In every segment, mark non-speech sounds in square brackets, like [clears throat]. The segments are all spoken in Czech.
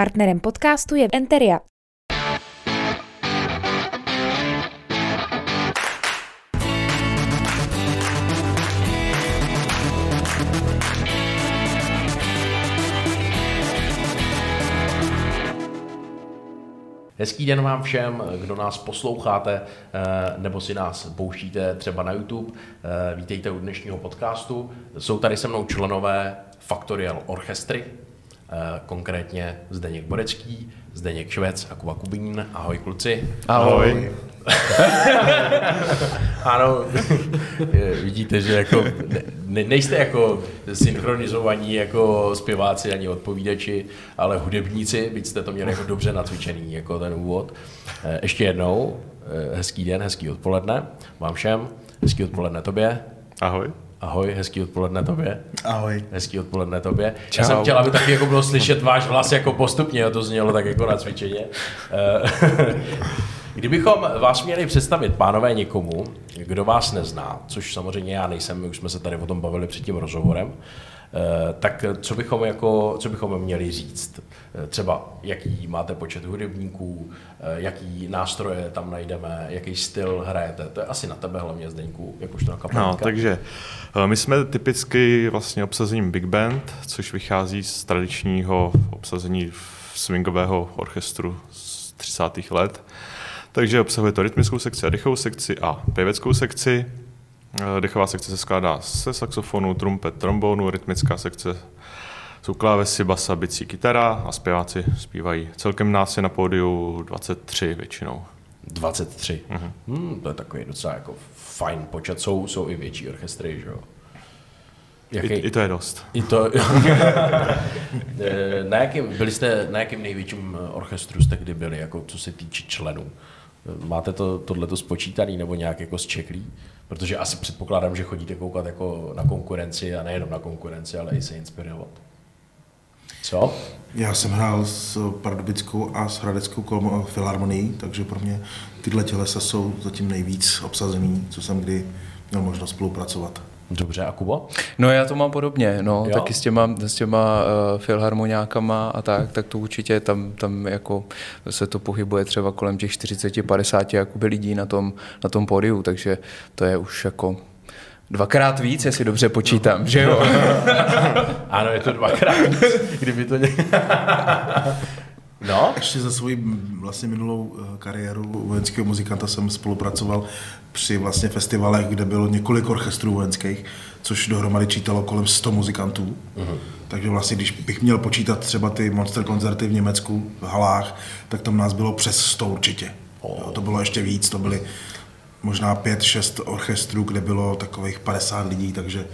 Partnerem podcastu je Enteria. Hezký den vám všem, kdo nás posloucháte eh, nebo si nás pouštíte třeba na YouTube. Eh, vítejte u dnešního podcastu. Jsou tady se mnou členové Factorial Orchestry, konkrétně Zdeněk Borecký, Zdeněk Švec a Kuba Kubín. Ahoj kluci. Ahoj. [laughs] ano, [laughs] vidíte, že jako ne, nejste jako synchronizovaní jako zpěváci ani odpovídači, ale hudebníci, byť jste to měli jako dobře natvičený, jako ten úvod. Eh, ještě jednou, eh, hezký den, hezký odpoledne vám všem, hezký odpoledne tobě. Ahoj. Ahoj, hezký odpoledne tobě. Ahoj. Hezký odpoledne tobě. Čau. Já jsem chtěl, aby taky jako bylo slyšet váš hlas jako postupně, to znělo tak jako na cvičeně. Eh, [laughs] Kdybychom vás měli představit, pánové, někomu, kdo vás nezná, což samozřejmě já nejsem, my už jsme se tady o tom bavili před tím rozhovorem, tak co bychom, jako, co bychom měli říct? Eh, třeba jaký máte počet hudebníků, eh, jaký nástroje tam najdeme, jaký styl hrajete. To je asi na tebe hlavně, Zdeňku, jakožto na kapelníka. No, takže my jsme typicky vlastně obsazením Big Band, což vychází z tradičního obsazení swingového orchestru z 30. let. Takže obsahuje to rytmickou sekci a dechovou sekci a pěveckou sekci. Eh, dechová sekce se skládá se saxofonu, trumpet, trombonu, rytmická sekce jsou klávesy, basa, bicí, kytara a zpěváci zpívají. Celkem nás je na pódiu 23 většinou. 23. Uh-huh. Hmm, to je takový docela jako fajn počet. Jsou, jsou i větší orchestry, že jo? Jaký? I, I to je dost. I to... [laughs] [laughs] Eh, na, jakým, byli jste, na jakým největším orchestru jste kdy byli, jako co se týče členů? Máte to, tohleto spočítaný nebo nějak jako zčeklý? Protože asi předpokládám, že chodíte koukat jako na konkurenci a nejenom na konkurenci, ale i se inspirovat. Co? Já jsem hrál s Pardubickou a s Hradeckou filharmonií, takže pro mě tyhle tělesa jsou zatím nejvíc obsazený, co jsem kdy měl možnost spolupracovat. Dobře, a Kubo? No já to mám podobně, no, jo? taky s těma, s těma uh, filharmoniákama a tak, tak to určitě tam, tam jako se to pohybuje třeba kolem těch 40-50 jakoby lidí na tom, na tom pódiu, takže to je už jako Dvakrát víc, jestli dobře počítám, no. že jo? [laughs] ano, je to dvakrát víc, kdyby to... [laughs] No? Ještě za svoji vlastně minulou eh, kariéru vojenského muzikanta jsem spolupracoval při vlastně festivalech, kde bylo několik orchestrů vojenských, což dohromady čítalo kolem 100 muzikantů. Uh-huh. Takže vlastně, když bych měl počítat třeba ty monster koncerty v Německu, v halách, tak tam nás bylo přes 100 určitě. Oh. Jo, to bylo ještě víc, to byly možná 5-6 orchestrů, kde bylo takových 50 lidí, takže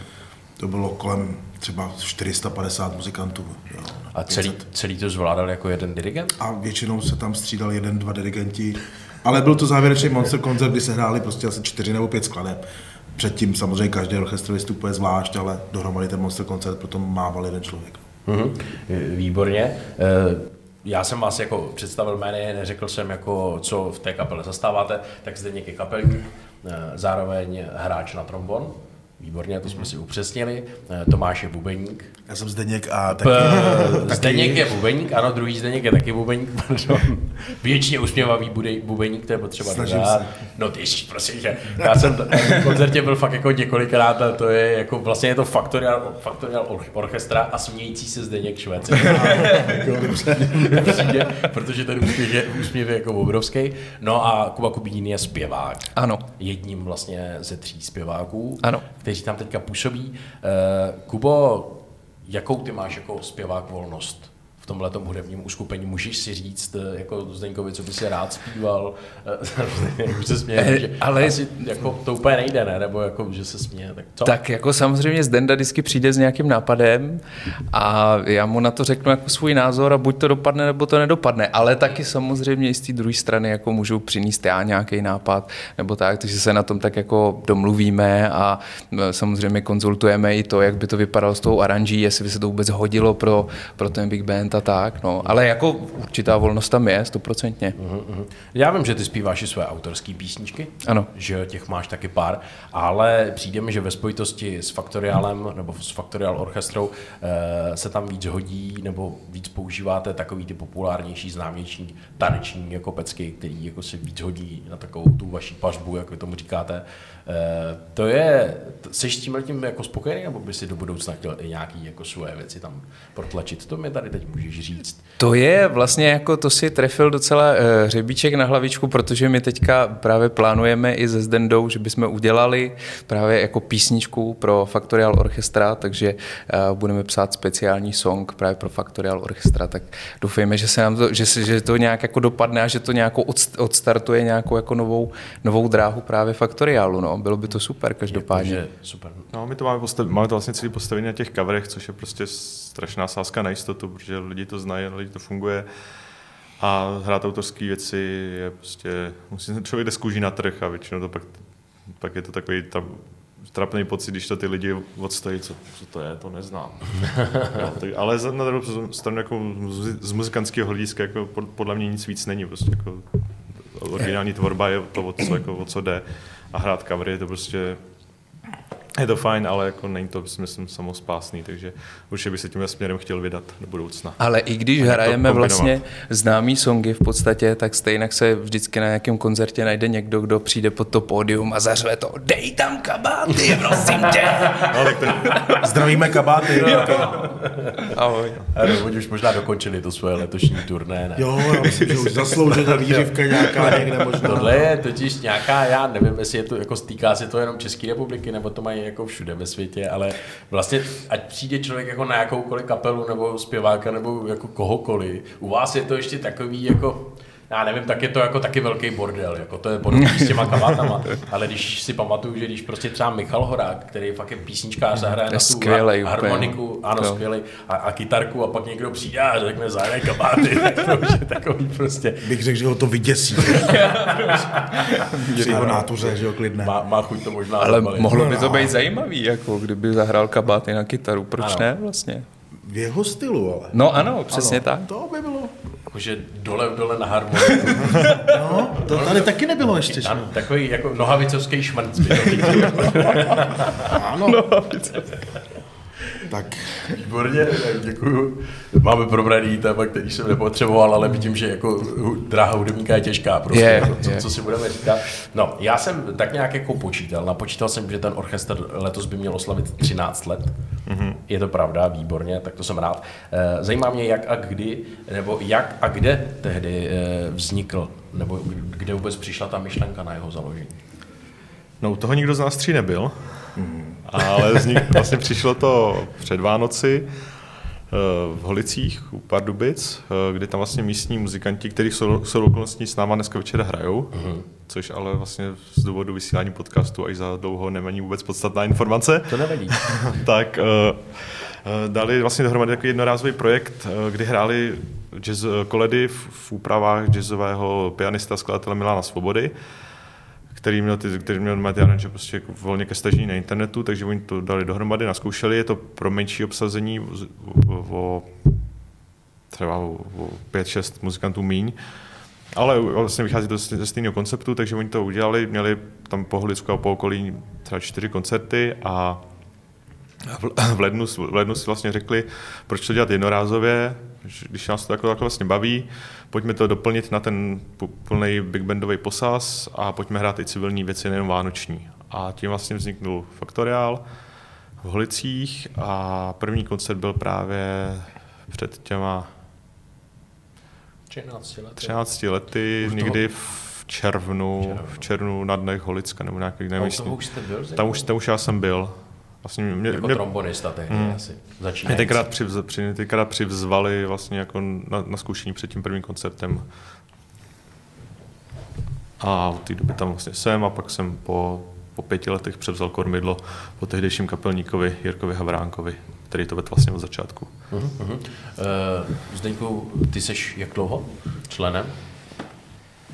to bylo kolem třeba 450 muzikantů. Jo, a celý, celý to zvládal jako jeden dirigent? A většinou se tam střídal jeden, dva dirigenti. Ale byl to závěrečný monster koncert, kdy se hráli prostě asi čtyři nebo pět skladeb. Předtím samozřejmě každý orchestr vystupuje zvlášť, ale dohromady ten monster koncert potom mával jeden člověk. Mm-hmm. Výborně. E, já jsem vás jako představil jmény, neřekl jsem jako, co v té kapele zastáváte, tak zde něký kapelník, e, zároveň hráč na trombon. Výborně, to jsme si upřesnili. Eh, Tomáš je bubeník. Já jsem Zdeněk a taky... [laughs] P- Zdeněk je bubeník, ano, druhý Zdeněk je taky bubeník, [laughs] pardon. Většině usměvavý budej, bubeník, to je potřeba Snažím dodat. se. No ty prosím, že já jsem na koncertě byl fakt jako několikrát a to je jako vlastně je to faktorial, faktorial orchestra a smějící se Zdeněk Švec. [laughs] protože ten úsměv je, úsměv je jako obrovský. No a Kuba Kubín je zpěvák. Ano. Jedním vlastně ze tří zpěváků. Ano kteří tam teďka působí. Eh, Kubo, jakou ty máš jako zpěvák volnost? V tomhle hudebním uskupení. Můžeš si říct, eh, jako Zdeňkovi, co by si rád zpíval, eh, [laughs] už se směje, že ale asi jako to úplně nejde, ne? nebo jako, že se směje, tak co? Tak jako samozřejmě Zdenda vždycky přijde s nějakým nápadem a já mu na to řeknu jako svůj názor a buď to dopadne, nebo to nedopadne, ale taky samozřejmě i z té druhé strany jako můžu přinést já nějaký nápad, nebo tak, takže se na tom tak jako domluvíme a samozřejmě konzultujeme i to, jak by to vypadalo s tou aranží, jestli by se to vůbec hodilo pro, pro ten Big Band a tak, no. Ale jako určitá volnost tam je, stoprocentně. Uh-huh, Já vím, že ty zpíváš i své autorské písničky. Ano. Že těch máš taky pár, ale přijde mi, že ve spojitosti s Faktoriálem nebo s Faktoriál orchestrou eh, se tam víc hodí nebo víc používáte takový ty populárnější, známější taneční jako pecky, který jako si víc hodí na takovou tu vaší pařbu, jak vy tomu říkáte. Eh, to je, jsi s tím tím jako spokojený, nebo by si do budoucna chtěl i nějaký jako svoje věci tam protlačit? To mi tady teď můžeš říct. To je vlastně jako, to si trefil docela uh, hřebíček na hlavičku, protože my teďka právě plánujeme i se Zdendou, že bychom udělali právě jako písničku pro Factorial Orchestra, takže uh, budeme psát speciální song právě pro Factorial Orchestra, tak doufejme, že se nám to, že, že to nějak jako dopadne a že to nějakou odstartuje nějakou jako novou, novou dráhu právě Factorialu, no. Bylo by to super každopádně. Je, super. No, my to máme, postav, máme to vlastně celý postavení na těch coverech, což je prostě strašná sázka na jistotu, protože lidi to znají, lidi to funguje. A hrát autorské věci je prostě, musí se člověk jde z kůží na trh a většinou to pak, pak je to takový tam, trapný pocit, když to ty lidi odstojí, co, co to je, to neznám. jo, [laughs] tak, ale na druhou stranu jako z muzikantského hlediska jako podle mě nic víc není, prostě jako originální tvorba je to, o co, jako, o co jde a hrát covery je to prostě je to fajn, ale jako není to, myslím, samospásný, takže určitě by se tím směrem chtěl vydat do budoucna. Ale i když a hrajeme vlastně známý songy v podstatě, tak stejně se vždycky na nějakém koncertě najde někdo, kdo přijde pod to pódium a zařve to, dej tam kabáty, prosím tě. No, tak to... [laughs] Zdravíme kabáty. Ahoj. Ano, oni už možná dokončili to svoje letošní turné, ne? Jo, já myslím, že už zasloužená [laughs] výřivka nějaká někde možná. Tohle je totiž nějaká, já nevím, jestli je to, jako stýká se to jenom České republiky, nebo to mají jako všude ve světě, ale vlastně ať přijde člověk jako na jakoukoliv kapelu nebo zpěváka nebo jako kohokoliv, u vás je to ještě takový jako já nevím, tak je to jako taky velký bordel, jako to je podobně s těma [laughs] kabátama, ale když si pamatuju, že když prostě třeba Michal Horák, který je fakt je písničkář, zahraje na tu skvělej, harmoniku, úplně. ano, jo. skvělý, a, a, kytarku a pak někdo přijde a řekne zahraj kabáty, [laughs] tak to je takový prostě. Bych řekl, že ho to vyděsí. [laughs] Při jeho nátuře, že ho klidne. Má, má chuť to možná Ale zabalit. mohlo by to být zajímavý, jako kdyby zahrál kabáty na kytaru, proč ano. ne vlastně? V jeho stylu, ale. No ano, přesně ano. tak. To by bylo jakože dole dole na harmoniku. [laughs] No, to tady taky nebylo ještě. Ano, takový jako nohavicovský šmrnc [laughs] Ano. Tak. Výborně, děkuju. Máme probraný téma, který jsem nepotřeboval, ale vidím, že jako dráha hudebníka je těžká. Prostě, je, jako, co, je. co, si budeme říkat. No, já jsem tak nějak jako počítal. Napočítal jsem, že ten orchestr letos by měl oslavit 13 let. Mm-hmm. Je to pravda, výborně, tak to jsem rád. Eh, zajímá mě, jak a kdy, nebo jak a kde tehdy eh, vznikl, nebo kde vůbec přišla ta myšlenka na jeho založení. No, u toho nikdo z nás tří nebyl. Mm ale z nich vlastně přišlo to před Vánoci eh, v Holicích u Pardubic, eh, kde tam vlastně místní muzikanti, kteří jsou, jsou okolností s náma dneska večer hrajou, uh-huh. což ale vlastně z důvodu vysílání podcastu až za dlouho nemení vůbec podstatná informace. To nevadí. [laughs] tak uh, dali vlastně dohromady takový jednorázový projekt, kdy hráli jazz, koledy v, v úpravách jazzového pianista skladatele Milana Svobody který měl, ty, který měl mít aranže prostě jako volně ke stažení na internetu, takže oni to dali dohromady, naskoušeli, je to pro menší obsazení o, o třeba o, o 5-6 muzikantů míň, ale vlastně vychází to ze stejného konceptu, takže oni to udělali, měli tam po Holicku a po okolí třeba čtyři koncerty a v lednu, v lednu si vlastně řekli, proč to dělat jednorázově, když nás to takhle, takhle vlastně baví, pojďme to doplnit na ten plný big bandový posaz a pojďme hrát i civilní věci, nejen vánoční. A tím vlastně vzniknul Faktoriál v Holicích a první koncert byl právě před těma 13 lety, 13 lety někdy v červnu, červnu, v červnu na dnech Holicka nebo nějaký, nevím, už jste byl? Tam už, tam už já jsem byl. Vlastně mě, jako mě, trombonista tehdy mm, asi začínající. Mě tenkrát, přivz, při, tenkrát přivzvali vlastně jako na, na zkoušení před tím prvním koncertem. A od té doby tam vlastně jsem a pak jsem po, po pěti letech převzal kormidlo po tehdejším kapelníkovi Jirkovi Havránkovi, který to vedl vlastně od začátku. Uh-huh, uh-huh. Uh, Zdeňku, ty seš jak dlouho členem?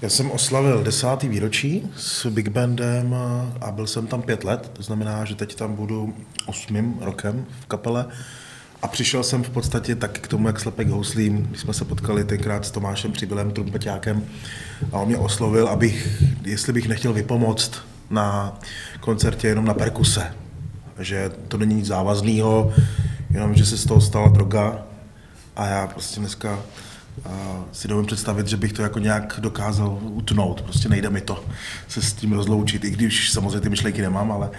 Já jsem oslavil desátý výročí s Big Bandem a byl jsem tam pět let, to znamená, že teď tam budu osmým rokem v kapele A přišel jsem v podstatě tak k tomu, jak slepek houslím, když jsme se potkali tenkrát s Tomášem Přibylem, trumpeťákem, a on mě oslovil, abych, jestli bych nechtěl vypomoct na koncertě jenom na perkuse. Že to není nic závazného, jenom že se z toho stala droga a já prostě dneska si dovolím představit, že bych to jako nějak dokázal utnout. Prostě nejde mi to se s tím rozloučit, i když samozřejmě ty myšlenky nemám, ale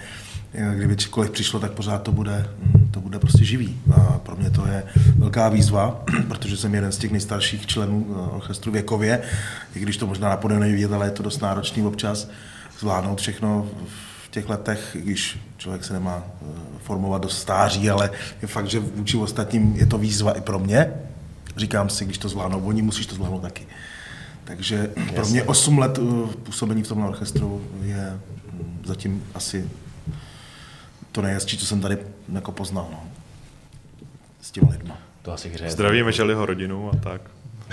kdyby cokoliv přišlo, tak pořád to bude, hm, to bude prostě živý. A pro mě to je velká výzva, [clears throat] protože jsem jeden z těch nejstarších členů eh, orchestru věkově, i když to možná na není vidět, ale je to dost náročný občas zvládnout všechno v těch letech, když člověk se nemá eh, formovat do stáří, ale je fakt, že vůči ostatním je to výzva i pro mě. Říkám si, když to zvládnou oni, musíš to zvládnout taky. Takže Jasně. pro mě 8 let eh, působení v tomhle orchestru je hm, zatím asi to nejhezčí, co jsem tady jako poznal. No. S těmi lidma. To asi hře. Zdravíme Želiho rodinu a tak.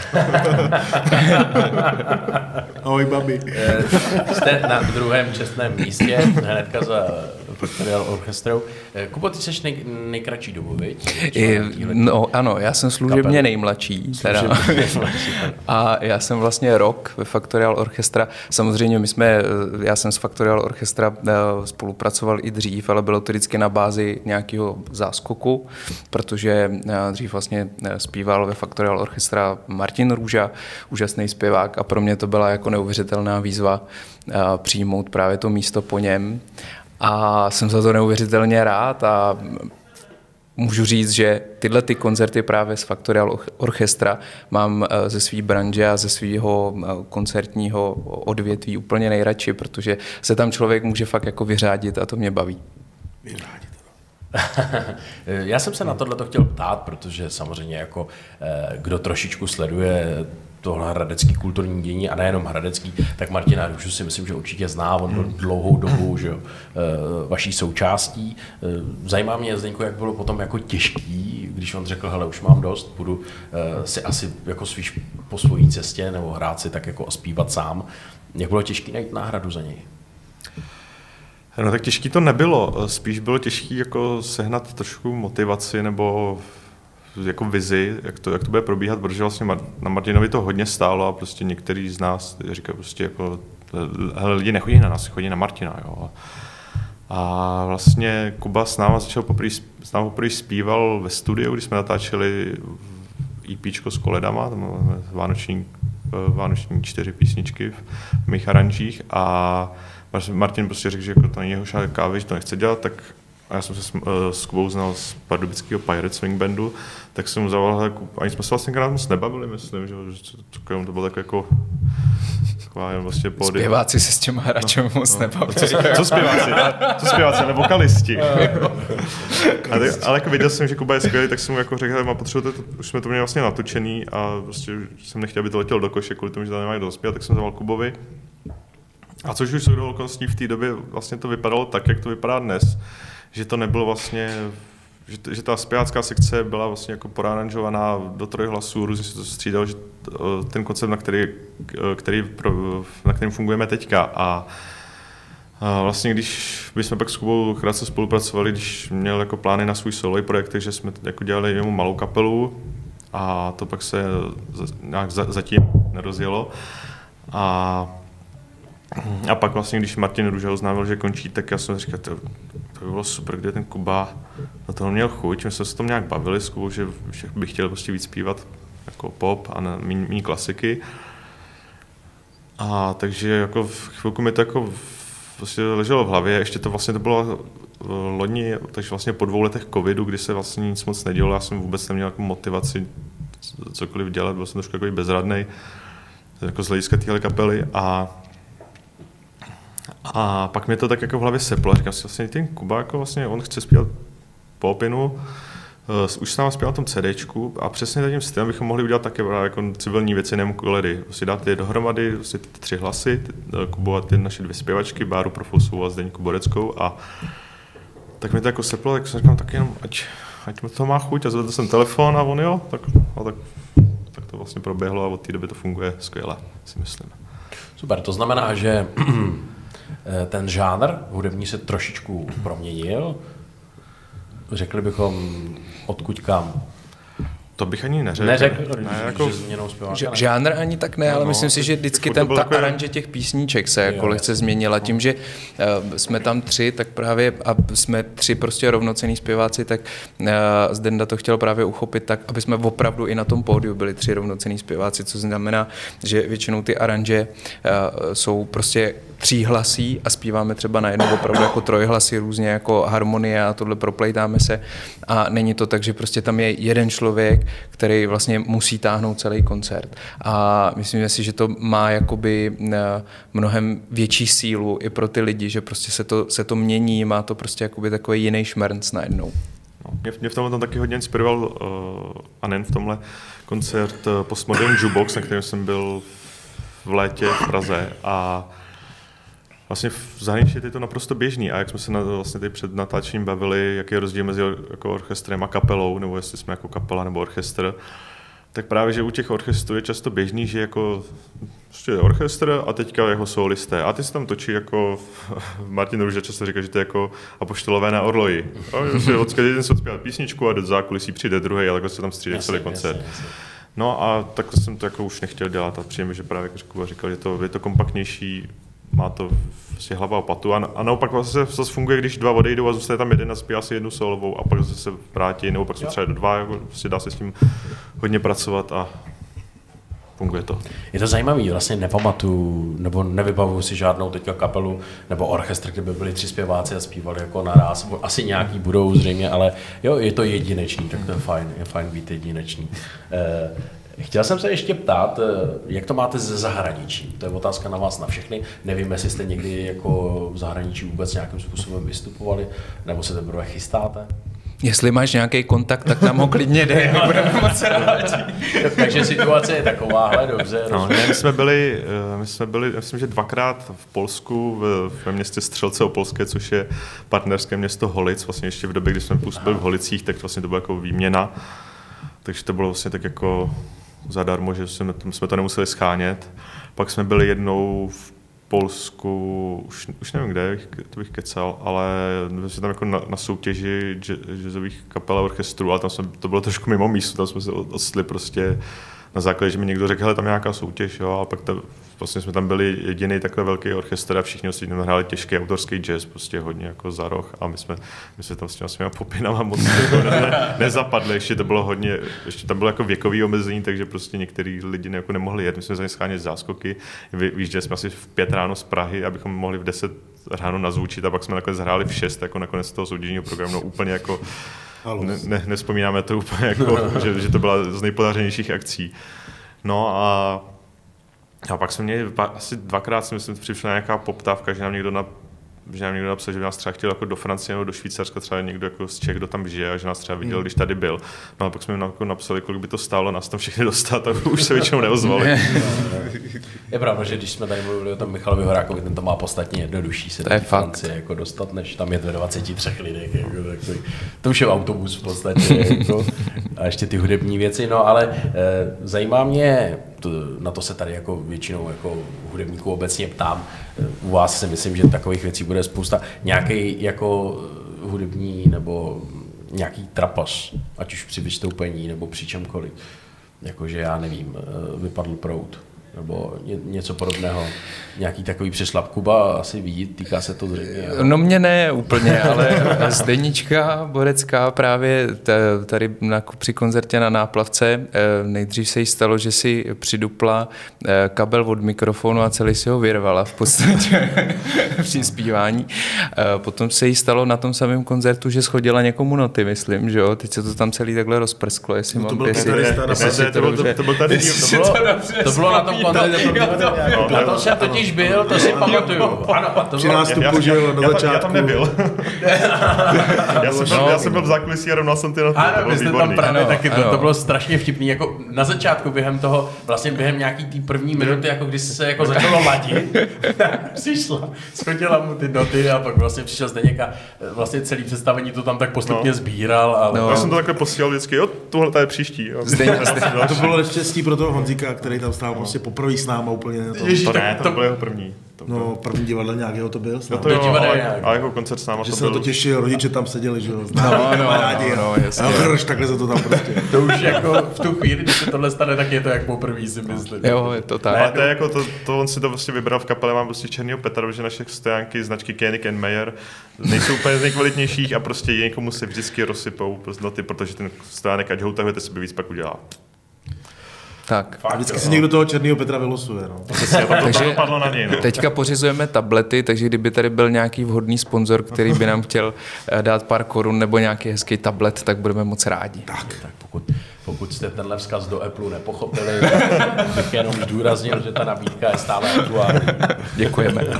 [laughs] Ahoj, babi. Eh, jste na druhém čestném místě, hnedka za Factorial Orchestrou. Eh, Kubo, ty jsi nej, nejkratší dobu, viď? No ano, já jsem služebně nejmladší. Teda. a já jsem vlastně rok ve Factorial Orchestra. Samozřejmě my jsme, eh, já jsem s Factorial Orchestra spolupracoval i dřív, ale bylo to vždycky na bázi nějakého záskoku, protože dřív vlastně zpíval ve Factorial Orchestra Martin Růža, úžasný zpěvák a pro mě to byla jako neuvěřitelná výzva eh, přijmout právě to místo po něm. A jsem za to neuvěřitelně rád a můžu říct, že tyhle ty koncerty právě z Factorial Orchestra mám eh, ze své branže a ze svého eh, koncertního odvětví úplně nejradši, protože se tam člověk může fakt jako vyřádit a to mě baví. Vyřádit. [laughs] Já jsem se na tohle to chtěl ptát, protože samozřejmě jako eh, kdo trošičku sleduje tohle hradecký kulturní dění a nejenom hradecký, tak Martina Růžu si myslím, že určitě zná, on byl dlouhou dobu že jo, eh, vaší součástí. Eh, zajímá mě, Zdeňko, jak bylo potom jako těžký, když on řekl, hele, už mám dost, budu si asi jako svíš po svojí cestě nebo hrát si tak jako a zpívat sám. Jak bylo těžké najít náhradu za něj? No tak těžký to nebylo, spíš bylo těžké jako sehnat trošku motivaci nebo jako vizi, jak to, jak to bude probíhat, protože vlastně na Martinovi to hodně stálo a prostě některý z nás říkají prostě jako, hele, lidi nechodí na nás, chodí na Martina, jo. A vlastně Kuba s náma začal poprvé, s náma poprvé zpíval ve studiu, když jsme natáčeli EP s koledama, tam máme vánoční, vánoční čtyři písničky v mých aranžích a Martin prostě řekl, že jako to není jeho šálek kávy, že to nechce dělat, tak a já jsem se s, uh, s Kubou znal z pardubického Pirate Swing Bandu, tak jsem mu zavolal, ani jsme se vlastně krát moc nebavili, myslím, že, že to, to bylo tak jako taková jen vlastně. Zpěváci se s těma hráčem no, moc no. nebavili. Co, co zpěváci? co zpěváci, nebo vokalisti. a tak, ale jako viděl jsem, že Kuba je skvělý, tak jsem mu jako řekl, má potřebu, to, už jsme to měli vlastně natočený a prostě jsem nechtěl, aby to letělo do koše kvůli tomu, že to nemají dospět, tak jsem zavolal Kubovi a což už jsou okolností v té době vlastně to vypadalo tak, jak to vypadá dnes, že to nebylo vlastně že, že ta zpěvácká sekce byla vlastně jako poranžovaná do trojhlasů, různě se to střídalo, že ten koncept, na, který, který, na kterým fungujeme teďka a a vlastně když bychom pak s Kubou krátce spolupracovali, když měl jako plány na svůj solo projekt, takže jsme jako dělali jemu malou kapelu a to pak se nějak zatím nerozjelo. A a pak vlastně, když Martin Růža oznámil, že končí, tak já jsem říkal, to, to by bylo super, kde ten Kuba na toho měl chuť. My jsme se tom nějak bavili s Kubou, že, bych chtěl prostě víc zpívat jako pop a méně klasiky. A takže jako v chvilku mi to jako vlastně leželo v hlavě, ještě to vlastně to bylo eh, loni, takže vlastně po dvou letech covidu, kdy se vlastně nic moc nedělo, já jsem vůbec neměl jako motivaci cokoliv dělat, byl jsem trošku jako bezradný jako z hlediska téhle kapely a a pak mi to tak jako v hlavě seplo. Říkám si vlastně, ten Kuba, jako vlastně on chce zpívat popinu, uh, už s námi zpíval na tom CDčku a přesně tím stylem bychom mohli udělat také jako civilní věci, nejenom koledy. Vlastně dát je dohromady, vlastně ty tři hlasy, ty, uh, Kubo a ty naše dvě zpěvačky, Báru Profusovou a Zdeňku Boreckou a tak mi to jako seplo, tak jsem říkal, tak jenom, ať, ať mi to má chuť a zvedl jsem telefon a on jo, tak, a tak, tak to vlastně proběhlo a od té doby to funguje skvěle, si myslím. Super, to znamená, že Eh, [clears throat] ten žánr hudební se trošičku proměnil. řekli bychom odkud kam. To bych ani neřekl. Neřekl, ne, jako, že změnou zpěváka. Že, žánr ani tak ne, no, ale myslím si, že vždycky ten, ta jako aranže těch písniček se jako lehce změnila. Tím, že uh, jsme tam tři, tak právě a jsme tři prostě rovnocený zpěváci, tak uh, Zdenda to chtěl právě uchopit tak, aby jsme opravdu i na tom pódiu byli tři rovnocený zpěváci, co znamená, že většinou ty aranže uh, jsou prostě tříhlasí a zpíváme třeba na jedno opravdu jako trojhlasy, různě jako harmonie a tohle proplejtáme se a není to tak, že prostě tam je jeden člověk, který vlastně musí táhnout celý koncert. A myslím si, že to má jakoby eh, mnohem větší sílu i pro ty lidi, že prostě se to, se to mění, má to prostě jakoby takový jiný šmrnc najednou. No, mě, mě v tomhle tam taky hodně inspiroval, uh, a nejen v tomhle, koncert uh, Postmodern Jukebox, na kterém jsem byl v létě v Praze a vlastně v zahraničí je to naprosto běžný a jak jsme se na, vlastně tady před natáčením bavili, jaký je rozdíl mezi jako orchestrem a kapelou, nebo jestli jsme jako kapela nebo orchestr, tak právě, že u těch orchestrů je často běžný, že jako prostě orchestr a teďka jeho solisté. A ty se tam točí jako [laughs] Martin Růže často říká, že to je jako apoštolové na orloji. Že odkud jeden se odspěl písničku a do zákulisí přijde druhý, ale se tam střídá celý koncert. Jasně, jasně. No a tak jsem to jako už nechtěl dělat a přijeme, že právě jako Kuba říkal, že to, je to kompaktnější, má to vlastně hlava o patu. A, a naopak vlastně zase funguje, když dva odejdou a zůstane tam jeden a zpívá si jednu solovou a pak zase se vrátí, nebo pak jsou třeba dva, jako, vlastně dá se s tím hodně pracovat a funguje to. Je to zajímavé, vlastně nepamatuju, nebo nevybavuju si žádnou teďka kapelu nebo orchestr, kde by byli tři zpěváci a zpívali jako naraz. Asi nějaký budou zřejmě, ale jo, je to jedinečný, tak to je fajn, je fajn být jedinečný. Chtěl jsem se ještě ptát, eh, jak to máte ze zahraničí? To je otázka na vás na všechny. Nevím, jestli jste někdy jako v zahraničí vůbec nějakým způsobem vystupovali, nebo se teprve chystáte? Jestli máš nějaký kontakt, tak nám ho klidně dej, budeme moc rádi. [laughs] Takže situace je takováhle, dobře. No, ne, my jsme byli, eh, my jsme byli, myslím, že dvakrát v Polsku, v, ve městě Střelce Opolské, což je partnerské město Holic, vlastně ještě v době, kdy jsme působili v Holicích, tak vlastně to byla jako výměna. Takže to bylo vlastně tak jako zadarmo, že jsme, jsme to nemuseli schánět. Pak jsme byli jednou v Polsku, už, už nevím kde, to bych kecal, ale jsme tam jako na, na soutěži jazzových kapel a orchestrů, ale tam jsme, to bylo trošku mimo místo, tam jsme se odstli prostě na základě, že mi někdo řekl, že tam nějaká soutěž, jo, a pak ta, vlastně jsme tam byli jediný takhle velký orchestr a všichni ostatní hráli těžký autorský jazz, prostě hodně jako za roh a my jsme, my jsme tam s těma svýma popinama [laughs] moc jako ne, nezapadli, ještě to bylo hodně, ještě tam bylo jako věkový omezení, takže prostě některý lidi jako nemohli jet, my jsme za ně schánět záskoky, vyjížděli jsme asi v pět ráno z Prahy, abychom mohli v deset ráno nazvučit a pak jsme nakonec hráli v šest, jako nakonec toho soutěžního programu, no úplně jako ne, ne, nespomínáme to úplně jako, [laughs] že, že to byla z nejpodařenějších akcí. No a a pak jsme měli asi dvakrát, si myslím, přišla nějaká poptávka, že nám někdo na že nám někdo napsal, že by nás třeba chtěl jako do Francie nebo do Švýcarska, třeba někdo jako z Čech, kdo tam žije a že nás třeba viděl, hmm. když tady byl. No a pak jsme jim jako napsali, kolik by to stálo nás tam všechny dostat a už se většinou neozvali. je pravda, že když jsme tady mluvili o tom Michalovi Horákovi, ten to má podstatně jednodušší se to je Francii jako dostat, než tam je ve 23 lidech. Jako, takový, to už je autobus v podstatě. [laughs] Jako, a ještě ty hudební věci. No ale e, zajímá mě, to, na to se tady jako většinou jako hudebníků obecně ptám. U vás si myslím, že takových věcí bude spousta. Nějaký jako hudební nebo nějaký trapas, ať už při vystoupení nebo při čemkoliv. Jakože já nevím, vypadl prout nebo něco podobného. Nějaký takový přešlap. Kuba asi ví, týká se to zřejmě. No mě ne úplně, ale [laughs] Zdenička Borecká právě tady na, při koncertě na náplavce eh, nejdřív se jí stalo, že si přidupla eh, kabel od mikrofonu a celý si ho vyrvala v podstatě [laughs] při zpívání. Eh, potom se jí stalo na tom samém koncertu, že schodila někomu noty, myslím, že jo? Teď se to tam celý takhle rozprsklo, jestli no, to mám... Byl to, to, to, tady, to, bylo, to bylo na tom koncertu. Na tom jsem totiž byl, to si pamatuju. Ano, to Při nástupu, že jo, na začátku. Já tam nebyl. [laughs] já, jsem byl, já jsem byl v zákulisí a rovnal jsem ty noty. Ano, vy jste tam právě taky, to, to bylo strašně vtipný. Jako na začátku během toho, vlastně během nějaký té první minuty, jako když se jako začalo ladit, [laughs] přišla, schodila mu ty noty a pak vlastně přišel Zdeněk a vlastně celý představení to tam tak postupně no. sbíral. Ale... No. Já jsem to takhle posílal vždycky, jo, tohle je příští. Jo. Zdeněk, [laughs] to bylo štěstí pro toho Honzíka, který tam stál prostě po poprvé s náma úplně. To, Ježiš, To ne, to byl jeho první. To byl- no, první divadle nějakého to byl. No to jo, divadlo ale, ale jako koncert s náma že to se na byl... to těšil, rodiče tam seděli, že jo, No, no, kamarádi. no, no, a- jasně. hrš, takhle se to tam prostě. To už jako v tu chvíli, když se tohle stane, tak je to jak poprvé si myslím. Jo, je to tak. Ale to je jako to, to, on si to vlastně vybral v kapele, mám prostě Černýho Petra, protože naše stojánky značky Koenig and Mayer nejsou úplně z nejkvalitnějších a prostě někomu se vždycky rozsypou prostě noty, protože ten stojánek, ať ho utahujete, si víc pak udělá. Tak. Fakt, Vždycky jo. si někdo toho černého Petra vylosuje. No. Přesně, [laughs] to, Takže- dopadlo na něj. No. Teďka pořizujeme tablety, takže kdyby tady byl nějaký vhodný sponzor, který by nám chtěl eh, dát pár korun nebo nějaký hezký tablet, tak budeme moc rádi. Tak, tak pokud, pokud jste tenhle vzkaz do Apple nepochopili, tak bych jenom zdůraznil, že ta nabídka je stále aktuální. Děkujeme. [laughs]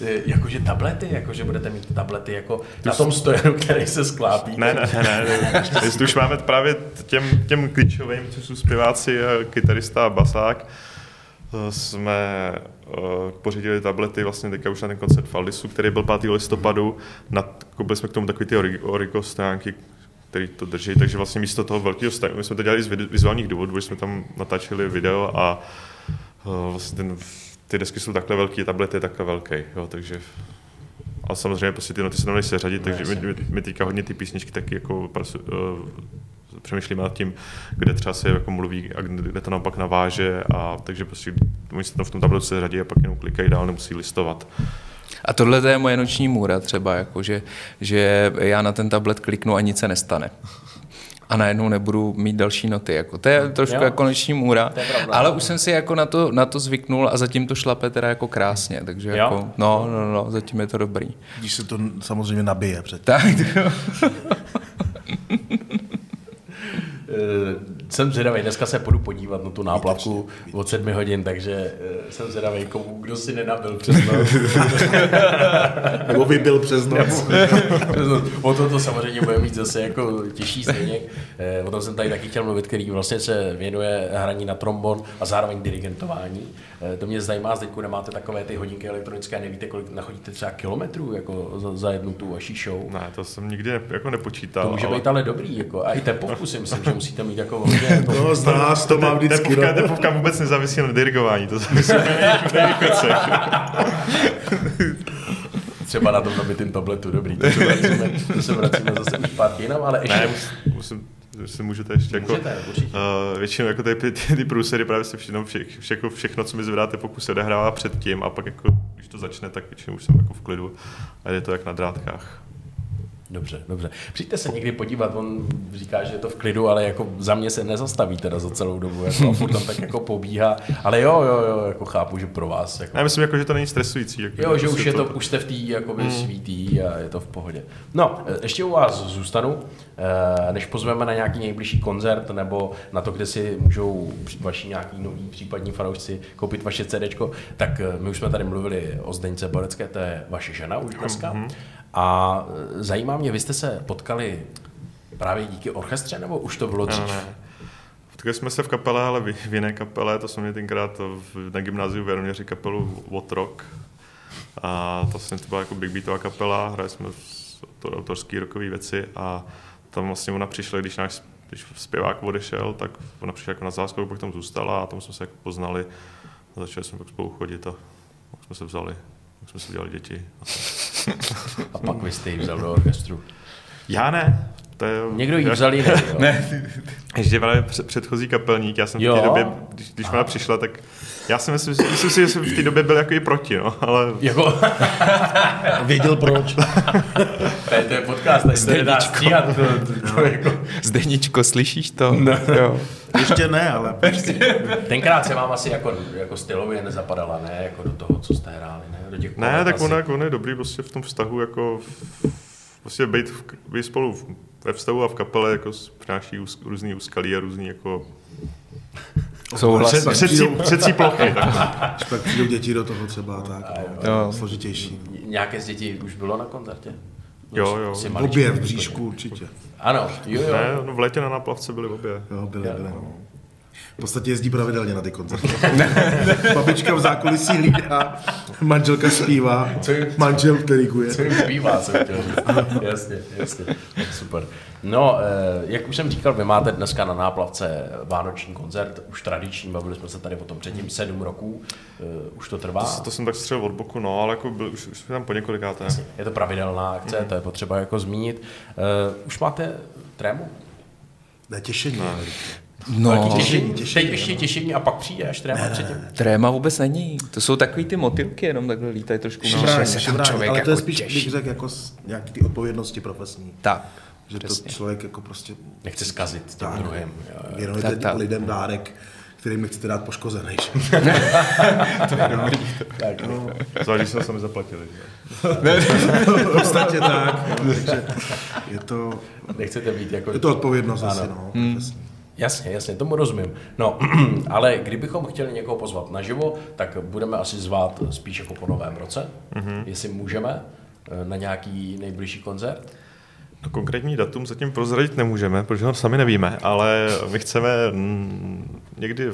E, Jakože tablety, jakože budete mít tablety jako na tom stojenu, který se sklápí. Ne, ne, ne, ne. Jestli už máme právě těm, těm klíčovým, což jsou zpěváci, a kytarista a basák, eh, jsme uh, pořídili tablety vlastně teďka už na ten koncert Faldisu, který byl 5. listopadu. Na, koupili jsme k tomu takový ty ori- Origo stránky, který to drží, takže vlastně místo toho velkého stánku, my jsme to dělali z vizuálních důvodů, že jsme tam natáčeli video a uh, vlastně ten, ty desky jsou takhle velký, tablet je takhle velký, jo, takže a samozřejmě prostě ty noty se tam dají seřadit, takže my, my, my, teďka hodně ty písničky taky jako pracu, uh, přemýšlíme nad tím, kde třeba se jako mluví a kde to naopak naváže a takže prostě oni se tam v tom tabletu seřadí a pak jenom klikají dál, nemusí listovat. A tohle to je moje noční můra třeba, jako že, že já na ten tablet kliknu a nic se nestane. A najednou nebudu mít další noty. Jako. To je trošku Jo. jako noční můra, pravda. ale už jsem si jako na to, na to zvyknul a zatím to šlape teda jako krásně, takže Jo. jako, no, no, no, zatím je to dobrý. Když se to samozřejmě nabije před. Tak, [laughs] [laughs] Jsem zvědavý, dneska se půjdu podívat na tu náplavku od sedmi hodin, takže eh, jsem zvědavý, komu, kdo si nenabil přes noc. [laughs] Nebo by byl přes noc. o to to samozřejmě bude mít zase jako těžší stejně. Eh, O tom jsem tady taky chtěl mluvit, který vlastně se věnuje hraní na trombon a zároveň dirigentování. Eh, To mě zajímá, zde nemáte takové ty hodinky elektronické, nevíte, kolik nachodíte třeba kilometrů jako za, za jednu tu vaší show. Ne, to jsem nikdy jako nepočítal. To může ale... být ale dobrý, jako, a i tempovku si myslím, že musíte mít jako hodně. [laughs] To z nás to má vždycky. Tepovka, no. tepovka vůbec nezávisí na dirigování, to závisí [laughs] na třeba na tom nabitým tabletu, dobrý. To se vracíme, to se vracíme zase už zpátky jinam, ale ještě... Ne, musím, jestli můžete ještě jako... Můžete. Uh, většinou jako ty, ty, ty průsery právě se všechno, vše, všechno, všechno, co mi zvedáte, pokud se odehrává předtím a pak jako, když to začne, tak většinou už jsem jako v klidu a je to jak na drátkách. Dobře, dobře. Přijďte se někdy podívat, on říká, že je to v klidu, ale jako za mě se nezastaví teda za celou dobu, jako a furt tam tak jako pobíhá, ale jo, jo, jo, jako chápu, že pro vás, jako, Já myslím, jako, že to není stresující. Jako, jo, že prostě už je to, už jste v té jakoby Hmm. svítý a je to v pohodě. No, e, ještě u vás zůstanu, e, než pozveme na nějaký nejbližší koncert, nebo na to, kde si můžou vaši nějaký noví případní fanoušci koupit vaše CDčko, tak e, my už jsme tady mluvili o Zdeňce Borecké, to je vaše žena už dneska. Mhm. A e, zajímá mě, vy jste se potkali právě díky orchestře, nebo už to bylo dřív? ne, ne. Potkali jsme se v kapele, ale v, v jiné kapele, to jsme měli tenkrát v, na gymnáziu v Jaroměři kapelu What Rock. A to, vlastně to byla jako big beatová kapela, hráli jsme to autorský rokové věci a tam vlastně ona přišla, když náš když zpěvák odešel, tak ona přišla jako na záskoku, pak tam zůstala a tam jsme se jako poznali a začali jsme pak spolu chodit a pak jsme se vzali, pak jsme si udělali děti. A pak vy jste ji vzal do orchestru. Já ne. To je, Někdo ji vzal jiný, jo? [laughs] ne, Ještě právě před- předchozí kapelník, já jsem v Jo. té době, když, když ona přišla, tak já si myslím, myslím si, že jsem v té době byl jako i proti, no, ale Jako, [laughs] Věděl proč. to je, to je podcast, tady se nedá stříhat. To, to, to, jako. Zdeničko, slyšíš to? No. Jo. Ještě ne, ale prostě. Tenkrát se vám asi jako, jako stylově nezapadala, ne? Jako do toho, co jste hráli, ne? Do těch ne, tak asi. ona, jako ona je dobrý prostě v tom vztahu, jako v, prostě být, v, být spolu v, ve vztahu a v kapele jako s- přináší úz, různý úskalí a různý jako Souhlasím. Třecí, přijdou- třecí plochy. Tak. Pak přijdou děti do toho třeba, tak Jo. složitější. Nějaké z dětí už bylo na koncertě? Jo, jo. Maličký. obě v bříšku určitě. Ano, jo, jo. Ne, no, v létě na náplavce byli obě. Jo, byly, byly. no. V podstatě jezdí pravidelně na ty koncerty. Babička v zákulisí hlídá, manželka zpívá, manžel kuje. Co jim zpívá, jsem chtěl říct. jasně, jasně. Super. No, eh, jak už jsem říkal, vy máte dneska na náplavce vánoční koncert, už tradiční, bavili jsme se tady o tom předtím, sedm roků, eh, už to trvá. To, to jsem tak střelil od boku, no, ale jako byl, už, už jsme tam po několikáté. Je to pravidelná akce, mm. to je potřeba jako zmínit. Uh, už máte trému? Ne, těšení. No. No, těšení, těšení, teď ještě no. těšení a pak přijde až tréma předtím. Tréma vůbec není. To jsou takový ty motylky, jenom takhle lítají trošku. Šimrání, se tam člověk ale to je jako spíš, bych řekl, jako nějaký ty odpovědnosti profesní. Tak. Že přesně. to člověk jako prostě... Nechce zkazit těm druhým. Věnujete tak, lidem dárek, kterým nechcete dát poškozený. [laughs] to je dobrý. Tak, no. Zvlášť, že sami zaplatili. v podstatě tak. No, takže je to... Nechcete být jako... Je to odpovědnost ano. asi, no. Hmm. Jasně, jasně, tomu rozumím. No, [clears throat] ale kdybychom chtěli někoho pozvat naživo, tak budeme asi zvát spíš jako po novém roce, mm-hmm. jestli můžeme, eh, na nějaký nejbližší koncert. No, konkrétní datum zatím prozradit nemůžeme, protože ho sami nevíme, ale my chceme někdy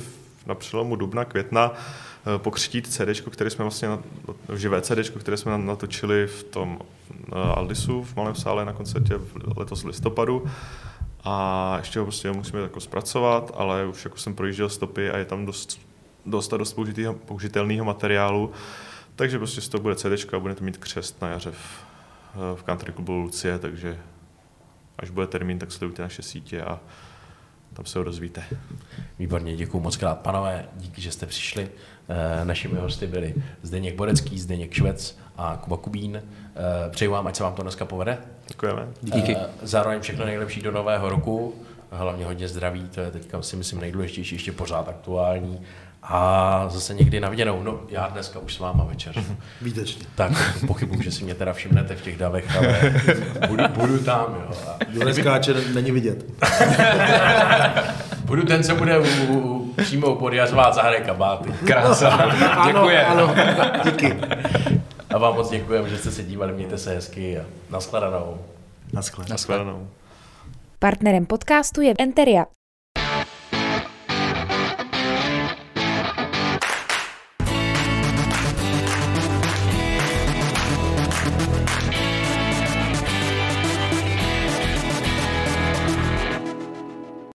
na přelomu dubna, května eh, pokřtít CD, které jsme vlastně, živé CD, které jsme natočili v tom eh, Aldisu v Malém sále na koncertě letos v listopadu. A ještě ho prostě musíme jako zpracovat, ale už jako jsem projížděl stopy a je tam dost, dost a dost použitelného materiálu. Takže prostě z toho bude CD a budete mít křest na jaře v, v Country Clubu Lucie, takže až bude termín, tak sledujte naše sítě a tam se ho dozvíte. Výborně, děkuji moc krát. Panové, díky, že jste přišli. E, našimi hosty byli Zdeněk Borecký, Zdeněk Švec a Kuba Kubín. E, přeju vám, ať se vám to dneska povede. Děkujeme. Díky. E, zároveň všechno nejlepší do nového roku. Hlavně hodně zdraví, to je teďka si myslím nejdůležitější, ještě pořád aktuální. A zase někdy na viděnou. No, já dneska už s váma večer. Výtečně. Tak pochybuju, že si mě teda všimnete v těch davech, ale budu, budu tam. Jo. Jurek skáče není vidět. [laughs] budu ten, co bude u, u, přímo pod Jařvá zahraj kabáty. Krása. [laughs] Děkuji. Ano, díky. A vám moc děkujeme, že jste se dívali, mějte se hezky a nashledanou. Nashledanou. Nashledanou. Partnerem podcastu je Enteria.